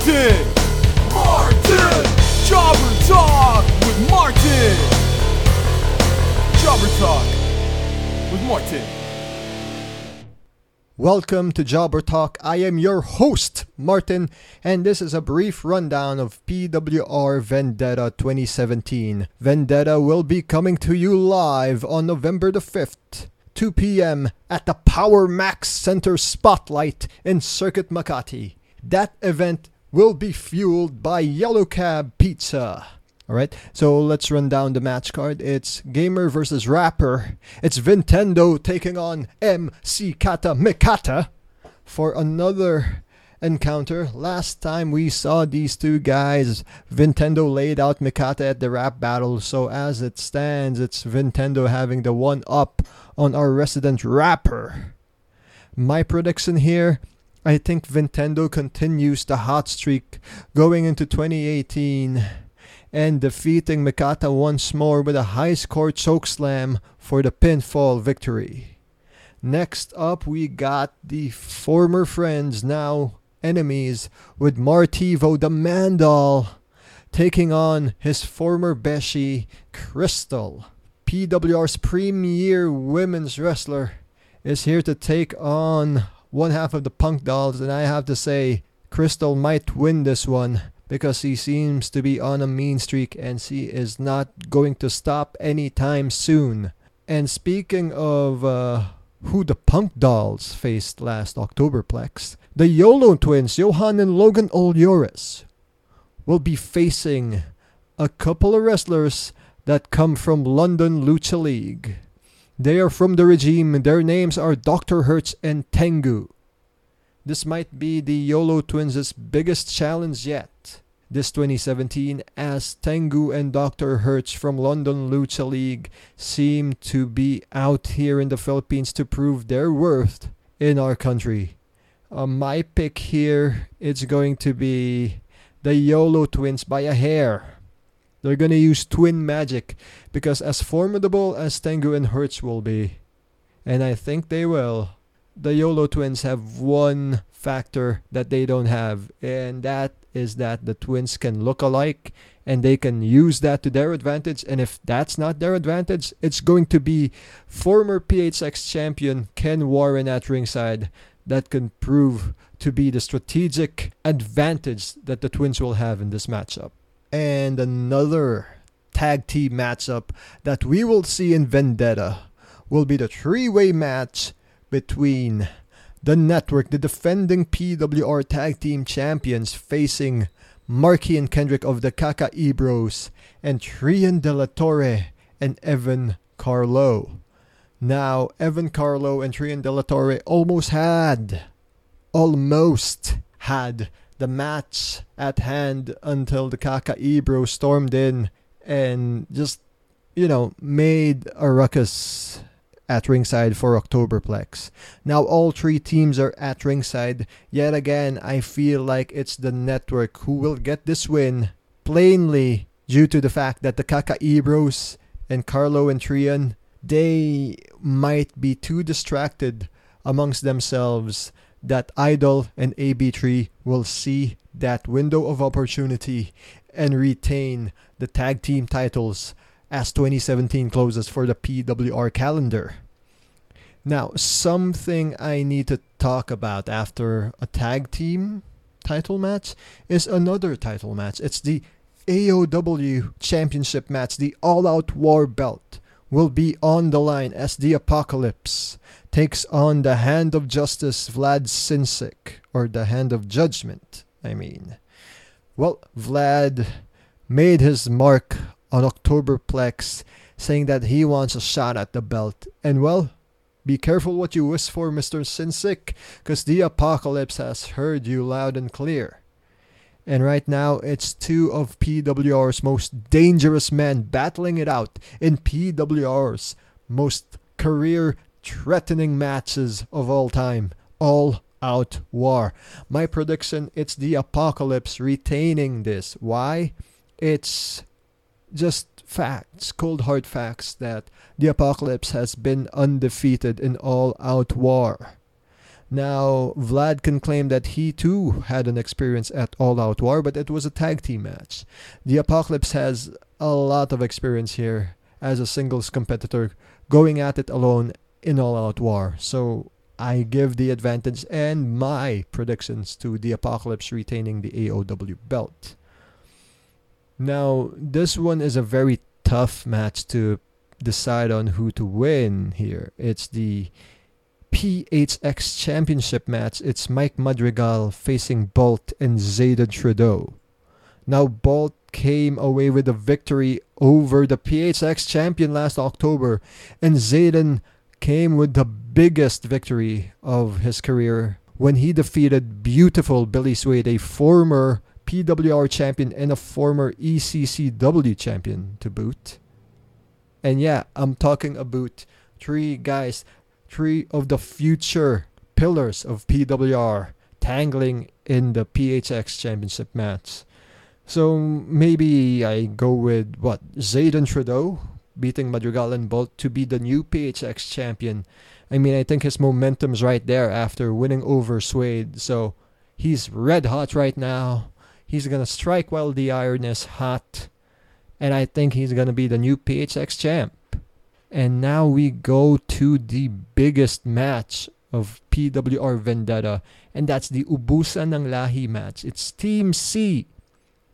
Martin! Martin! Jobber Talk with Martin! Jobber Talk with Martin. Welcome to Jobber Talk. I am your host, Martin, and this is a brief rundown of PWR Vendetta 2017. Vendetta will be coming to you live on November the 5th, 2 p.m. at the Power Mac Center Spotlight in Circuit Makati. That event will be fueled by Yellow Cab Pizza. All right, so let's run down the match card. It's Gamer versus Rapper. It's Vintendo taking on MC Kata Mikata for another encounter. Last time we saw these two guys, Vintendo laid out Mikata at the rap battle. So as it stands, it's Vintendo having the one up on our resident rapper. My prediction here I think Vintendo continues the hot streak going into 2018 and defeating Mikata once more with a high score chokeslam for the pinfall victory. Next up, we got the former friends, now enemies, with Martivo the Mandal taking on his former Beshi, Crystal. PWR's premier women's wrestler is here to take on one half of the Punk Dolls, and I have to say, Crystal might win this one because he seems to be on a mean streak and she is not going to stop anytime soon. And speaking of uh, who the Punk Dolls faced last Octoberplex, the YOLO twins, Johan and Logan Olioris, will be facing a couple of wrestlers that come from London Lucha League. They are from the regime. Their names are Dr. Hertz and Tengu. This might be the YOLO Twins' biggest challenge yet. This 2017, as Tengu and Dr. Hertz from London Lucha League seem to be out here in the Philippines to prove their worth in our country. Uh, my pick here is going to be the YOLO Twins by a hair. They're gonna use twin magic because as formidable as Tengu and Hertz will be, and I think they will, the YOLO twins have one factor that they don't have, and that is that the twins can look alike and they can use that to their advantage. And if that's not their advantage, it's going to be former PHX champion Ken Warren at ringside that can prove to be the strategic advantage that the twins will have in this matchup. And another tag team matchup that we will see in Vendetta will be the three way match between the network, the defending PWR Tag Team Champions, facing Marky and Kendrick of the Kaka Bros and Trian De La Torre and Evan Carlo. Now, Evan Carlo and Trian De La Torre almost had, almost had the match at hand until the Kaka Bros stormed in and just, you know, made a ruckus at ringside for Octoberplex. Now all three teams are at ringside. Yet again, I feel like it's the network who will get this win plainly due to the fact that the Kaka Bros and Carlo and Trian, they might be too distracted amongst themselves that Idol and AB3 will see that window of opportunity and retain the tag team titles as 2017 closes for the PWR calendar. Now, something I need to talk about after a tag team title match is another title match. It's the AOW Championship match. The All Out War belt will be on the line as the Apocalypse takes on the Hand of Justice Vlad Sinsik, or the Hand of Judgment, I mean. Well, Vlad made his mark on Octoberplex, saying that he wants a shot at the belt. And well, be careful what you wish for, Mr. Sinsik, because the apocalypse has heard you loud and clear. And right now, it's two of PWR's most dangerous men battling it out in PWR's most career threatening matches of all time. All out war. My prediction it's the apocalypse retaining this. Why? It's just facts, cold hard facts that the apocalypse has been undefeated in all out war. Now, Vlad can claim that he too had an experience at All Out War, but it was a tag team match. The Apocalypse has a lot of experience here as a singles competitor going at it alone in All Out War. So I give the advantage and my predictions to the Apocalypse retaining the AOW belt. Now, this one is a very tough match to decide on who to win here. It's the PHX Championship match, it's Mike Madrigal facing Bolt and Zayden Trudeau. Now, Bolt came away with a victory over the PHX champion last October, and Zayden came with the biggest victory of his career when he defeated beautiful Billy Suede, a former PWR champion and a former ECCW champion to boot. And yeah, I'm talking about three guys three of the future pillars of PWR tangling in the PHX championship match. So maybe I go with what Zayden Trudeau beating Madrigal and Bolt to be the new PHX champion. I mean, I think his momentum's right there after winning over Suede. So he's red hot right now. He's gonna strike while the iron is hot, and I think he's gonna be the new PHX champ. And now we go to the biggest match of PWR Vendetta, and that's the Ubusan ng Lahi match. It's Team C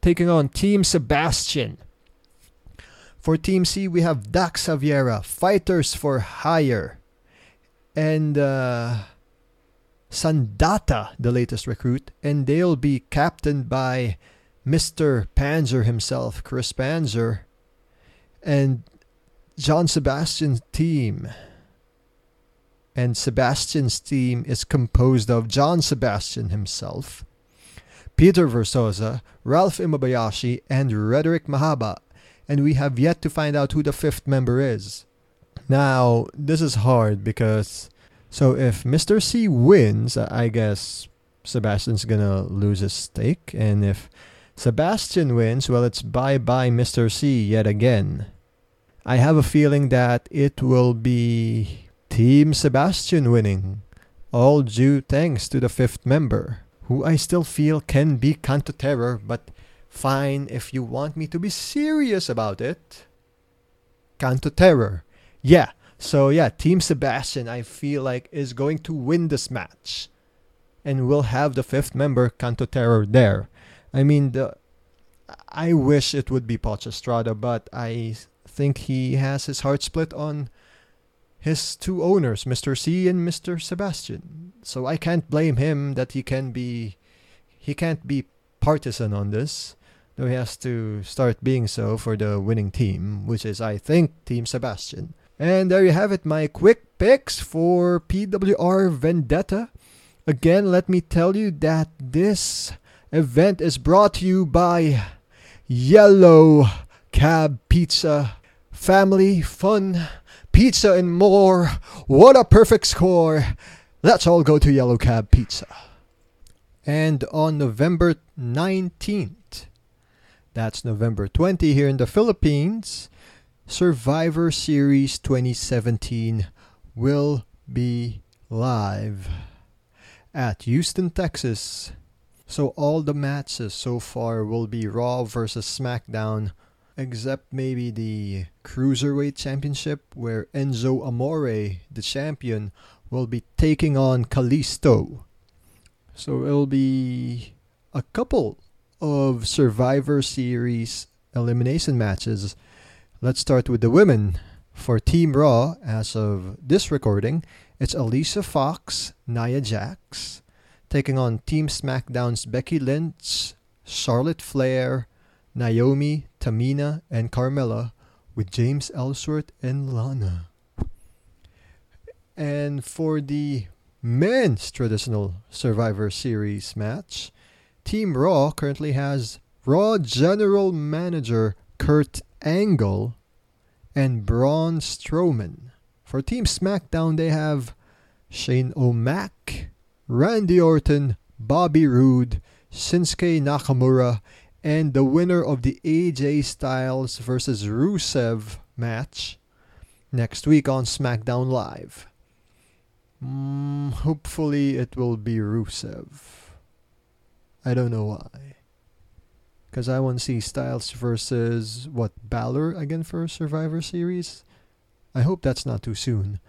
taking on Team Sebastian. For Team C, we have Dax Xaviera, Fighters for Hire, and uh, Sandata, the latest recruit, and they'll be captained by Mr. Panzer himself, Chris Panzer, and John Sebastian's team. And Sebastian's team is composed of John Sebastian himself, Peter Versosa, Ralph Imabayashi, and Rederick Mahaba. And we have yet to find out who the fifth member is. Now, this is hard because. So if Mr. C wins, I guess Sebastian's gonna lose his stake. And if Sebastian wins, well, it's bye bye Mr. C yet again. I have a feeling that it will be Team Sebastian winning, all due thanks to the fifth member, who I still feel can be Kanto Terror, but fine if you want me to be serious about it. Kanto Terror. Yeah, so yeah, Team Sebastian I feel like is going to win this match. And we'll have the fifth member, Kanto Terror, there. I mean the I wish it would be Poch Estrada, but I think he has his heart split on his two owners, Mr. C and Mr. Sebastian. So I can't blame him that he can be he can't be partisan on this. Though he has to start being so for the winning team, which is I think Team Sebastian. And there you have it, my quick picks for PWR Vendetta. Again, let me tell you that this event is brought to you by Yellow Cab Pizza family, fun, pizza, and more. What a perfect score! Let's all go to Yellow Cab Pizza. And on November 19th, that's November 20 here in the Philippines, Survivor Series 2017 will be live at Houston, Texas. So all the matches so far will be Raw versus SmackDown except maybe the Cruiserweight Championship, where Enzo Amore, the champion, will be taking on Kalisto. So it'll be a couple of Survivor Series elimination matches. Let's start with the women. For Team Raw, as of this recording, it's Alicia Fox, Nia Jax, taking on Team SmackDown's Becky Lynch, Charlotte Flair, Naomi, Tamina, and Carmella with James Ellsworth and Lana. And for the men's traditional Survivor Series match, Team Raw currently has Raw General Manager Kurt Angle and Braun Strowman. For Team SmackDown, they have Shane O'Mac, Randy Orton, Bobby Roode, Shinsuke Nakamura, and the winner of the AJ Styles versus Rusev match next week on SmackDown Live. Mm, hopefully, it will be Rusev. I don't know why. Because I want to see Styles versus, what, Balor again for Survivor Series? I hope that's not too soon.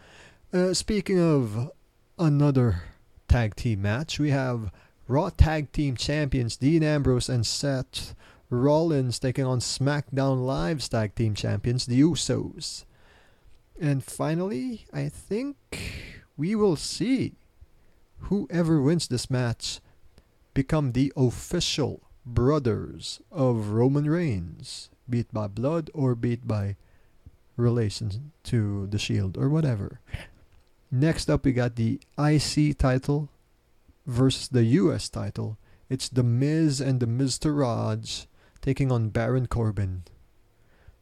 Uh, speaking of another tag team match, we have Raw Tag Team Champions Dean Ambrose and Seth Rollins taking on SmackDown Live's Tag Team Champions, the Usos. And finally, I think we will see whoever wins this match become the official brothers of Roman Reigns, beat by blood or beat by relation to the Shield or whatever. Next up, we got the IC title versus the US title. It's The Miz and the Miztourage taking on Baron Corbin.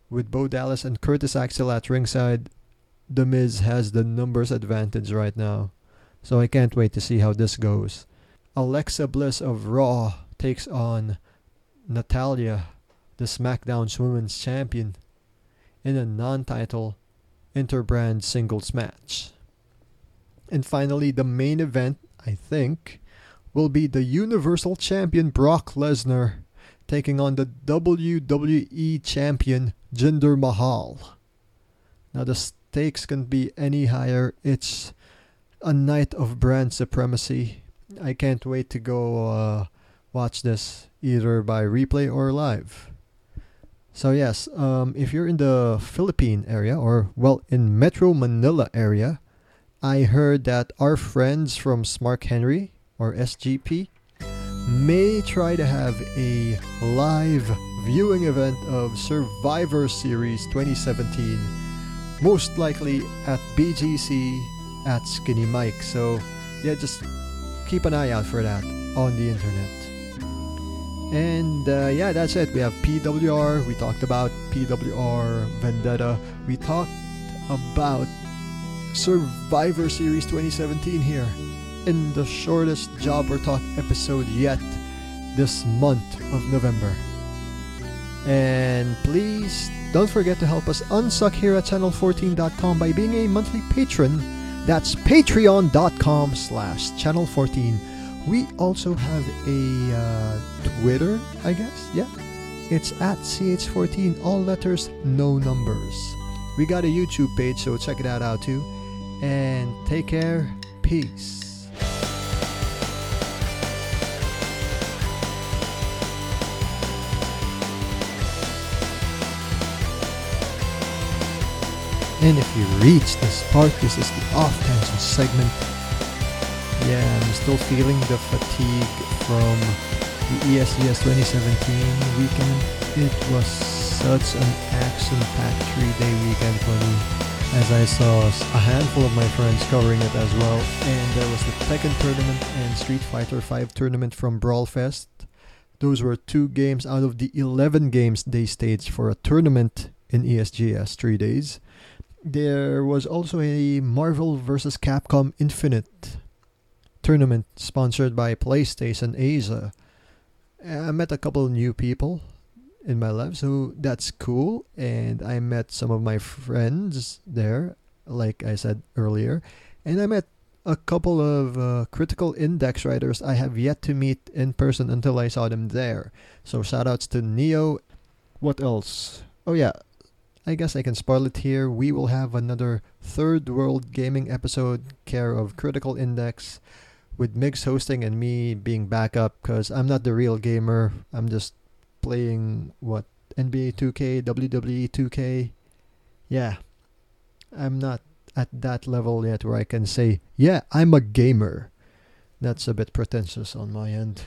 With Bo Dallas and Curtis Axel at ringside, The Miz has the numbers advantage right now. So I can't wait to see how this goes. Alexa Bliss of Raw takes on Natalya, the SmackDown's Women's Champion, in a non title interbrand singles match. And finally, the main event, I think, will be the Universal Champion Brock Lesnar taking on the WWE Champion Jinder Mahal. Now, the stakes can be any higher. It's a night of brand supremacy. I can't wait to go uh, watch this either by replay or live. So yes, um, if you're in the Philippine area or well in Metro Manila area, I heard that our friends from Smark Henry or SGP may try to have a live viewing event of Survivor Series 2017, most likely at BGC at Skinny Mike. So, yeah, just keep an eye out for that on the internet. And uh, yeah, that's it. We have PWR. We talked about PWR Vendetta. We talked about Survivor Series 2017 here in the shortest Jobber Talk episode yet this month of November. And please don't forget to help us unsuck here at channel14.com by being a monthly patron. That's patreon.com slash channel14. We also have a uh, Twitter, I guess. Yeah. It's at CH14, all letters, no numbers. We got a YouTube page, so check it out, out too and take care. Peace. And if you reach this part, this is the off tangent segment. Yeah, I'm still feeling the fatigue from the ESGS 2017 weekend. It was such an action-packed three-day weekend for me as I saw a handful of my friends covering it as well. And there was the Tekken tournament and Street Fighter V tournament from Brawlfest. Those were two games out of the 11 games they staged for a tournament in ESGS three days. There was also a Marvel vs. Capcom Infinite tournament sponsored by PlayStation Asia. I met a couple new people in my life. So that's cool. And I met some of my friends there, like I said earlier. And I met a couple of uh, critical index writers I have yet to meet in person until I saw them there. So shoutouts to Neo. What else? Oh yeah, I guess I can spoil it here. We will have another third world gaming episode care of Critical Index with Migs hosting and me being backup because I'm not the real gamer. I'm just playing what NBA 2K, WWE 2K. Yeah, I'm not at that level yet where I can say, yeah, I'm a gamer. That's a bit pretentious on my end.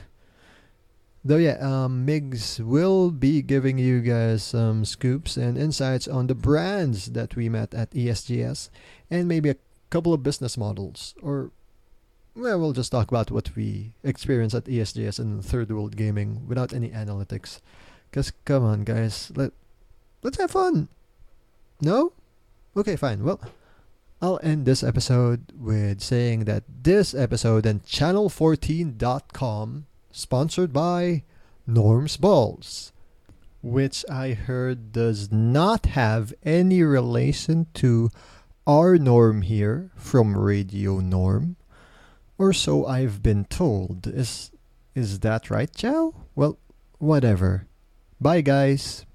Though yeah, um, Migs will be giving you guys some scoops and insights on the brands that we met at ESGS, and maybe a couple of business models, or well, we'll just talk about what we experienced at ESGS and Third World Gaming without any analytics. Cause come on, guys, let let's have fun. No? Okay, fine. Well, I'll end this episode with saying that this episode and channel14.com sponsored by Norm's Balls, which I heard does not have any relation to our Norm here from Radio Norm. Or so I've been told. Is is that right, Chow? Well, whatever. Bye guys.